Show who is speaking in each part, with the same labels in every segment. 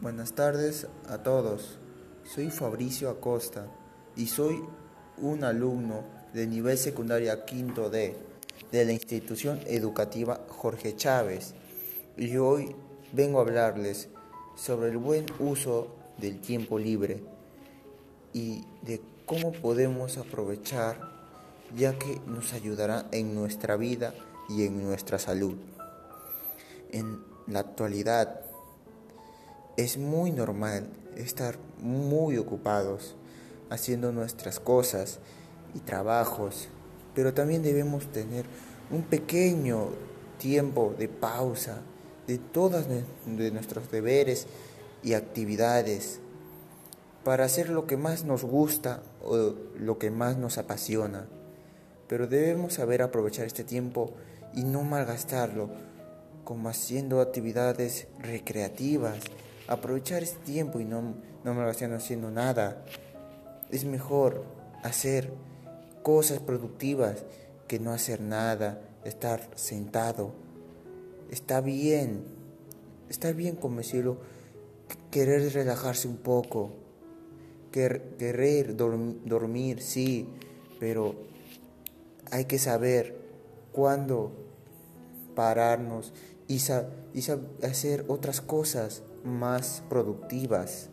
Speaker 1: Buenas tardes a todos. Soy Fabricio Acosta y soy un alumno de nivel secundaria quinto D de la institución educativa Jorge Chávez y hoy vengo a hablarles sobre el buen uso del tiempo libre y de cómo podemos aprovechar ya que nos ayudará en nuestra vida y en nuestra salud. En la actualidad es muy normal estar muy ocupados haciendo nuestras cosas y trabajos, pero también debemos tener un pequeño tiempo de pausa de todos de nuestros deberes y actividades para hacer lo que más nos gusta o lo que más nos apasiona. Pero debemos saber aprovechar este tiempo y no malgastarlo como haciendo actividades recreativas aprovechar este tiempo y no, no me lo haciendo nada. Es mejor hacer cosas productivas que no hacer nada, estar sentado. Está bien, está bien como decirlo, querer relajarse un poco, querer dormir, sí, pero hay que saber cuándo pararnos y, y hacer otras cosas más productivas.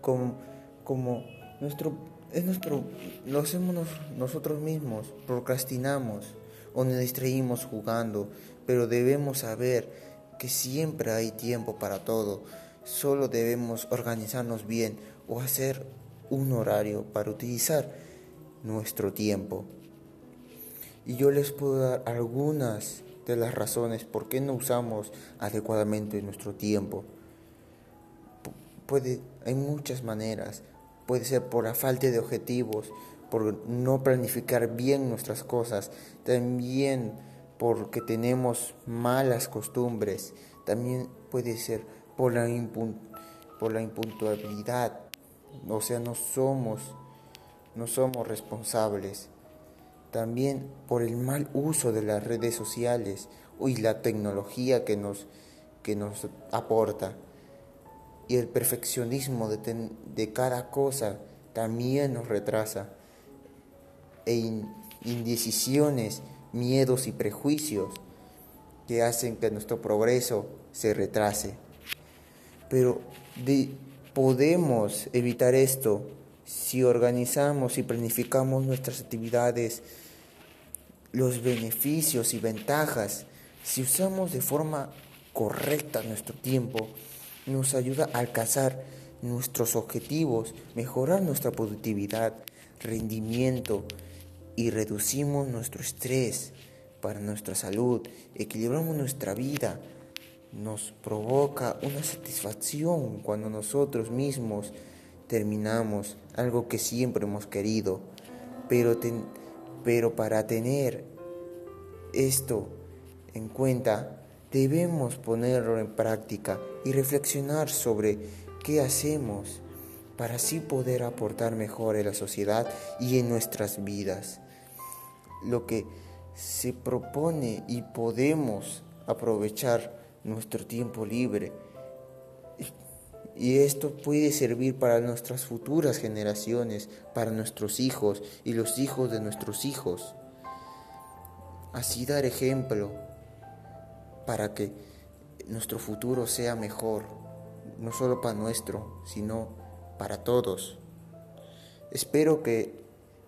Speaker 1: Como, como nuestro, es nuestro, lo hacemos nosotros mismos, procrastinamos o nos distraímos jugando, pero debemos saber que siempre hay tiempo para todo. Solo debemos organizarnos bien o hacer un horario para utilizar nuestro tiempo. Y yo les puedo dar algunas de las razones por qué no usamos adecuadamente nuestro tiempo. Puede, hay muchas maneras. Puede ser por la falta de objetivos, por no planificar bien nuestras cosas, también porque tenemos malas costumbres, también puede ser por la, por la impuntualidad, o sea, no somos, no somos responsables también por el mal uso de las redes sociales y la tecnología que nos, que nos aporta. Y el perfeccionismo de, de cada cosa también nos retrasa. E indecisiones, miedos y prejuicios que hacen que nuestro progreso se retrase. Pero podemos evitar esto si organizamos y planificamos nuestras actividades, los beneficios y ventajas, si usamos de forma correcta nuestro tiempo, nos ayuda a alcanzar nuestros objetivos, mejorar nuestra productividad, rendimiento y reducimos nuestro estrés para nuestra salud, equilibramos nuestra vida, nos provoca una satisfacción cuando nosotros mismos terminamos algo que siempre hemos querido, pero, pero para tener esto en cuenta, debemos ponerlo en práctica y reflexionar sobre qué hacemos para así poder aportar mejor en la sociedad y en nuestras vidas. Lo que se propone y podemos aprovechar nuestro tiempo libre y esto puede servir para nuestras futuras generaciones, para nuestros hijos y los hijos de nuestros hijos. Así dar ejemplo para que nuestro futuro sea mejor, no solo para nuestro, sino para todos. Espero que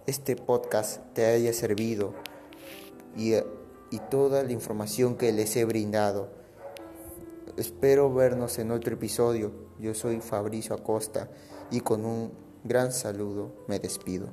Speaker 1: este podcast te haya servido y, y toda la información que les he brindado. Espero vernos en otro episodio. Yo soy Fabricio Acosta y con un gran saludo me despido.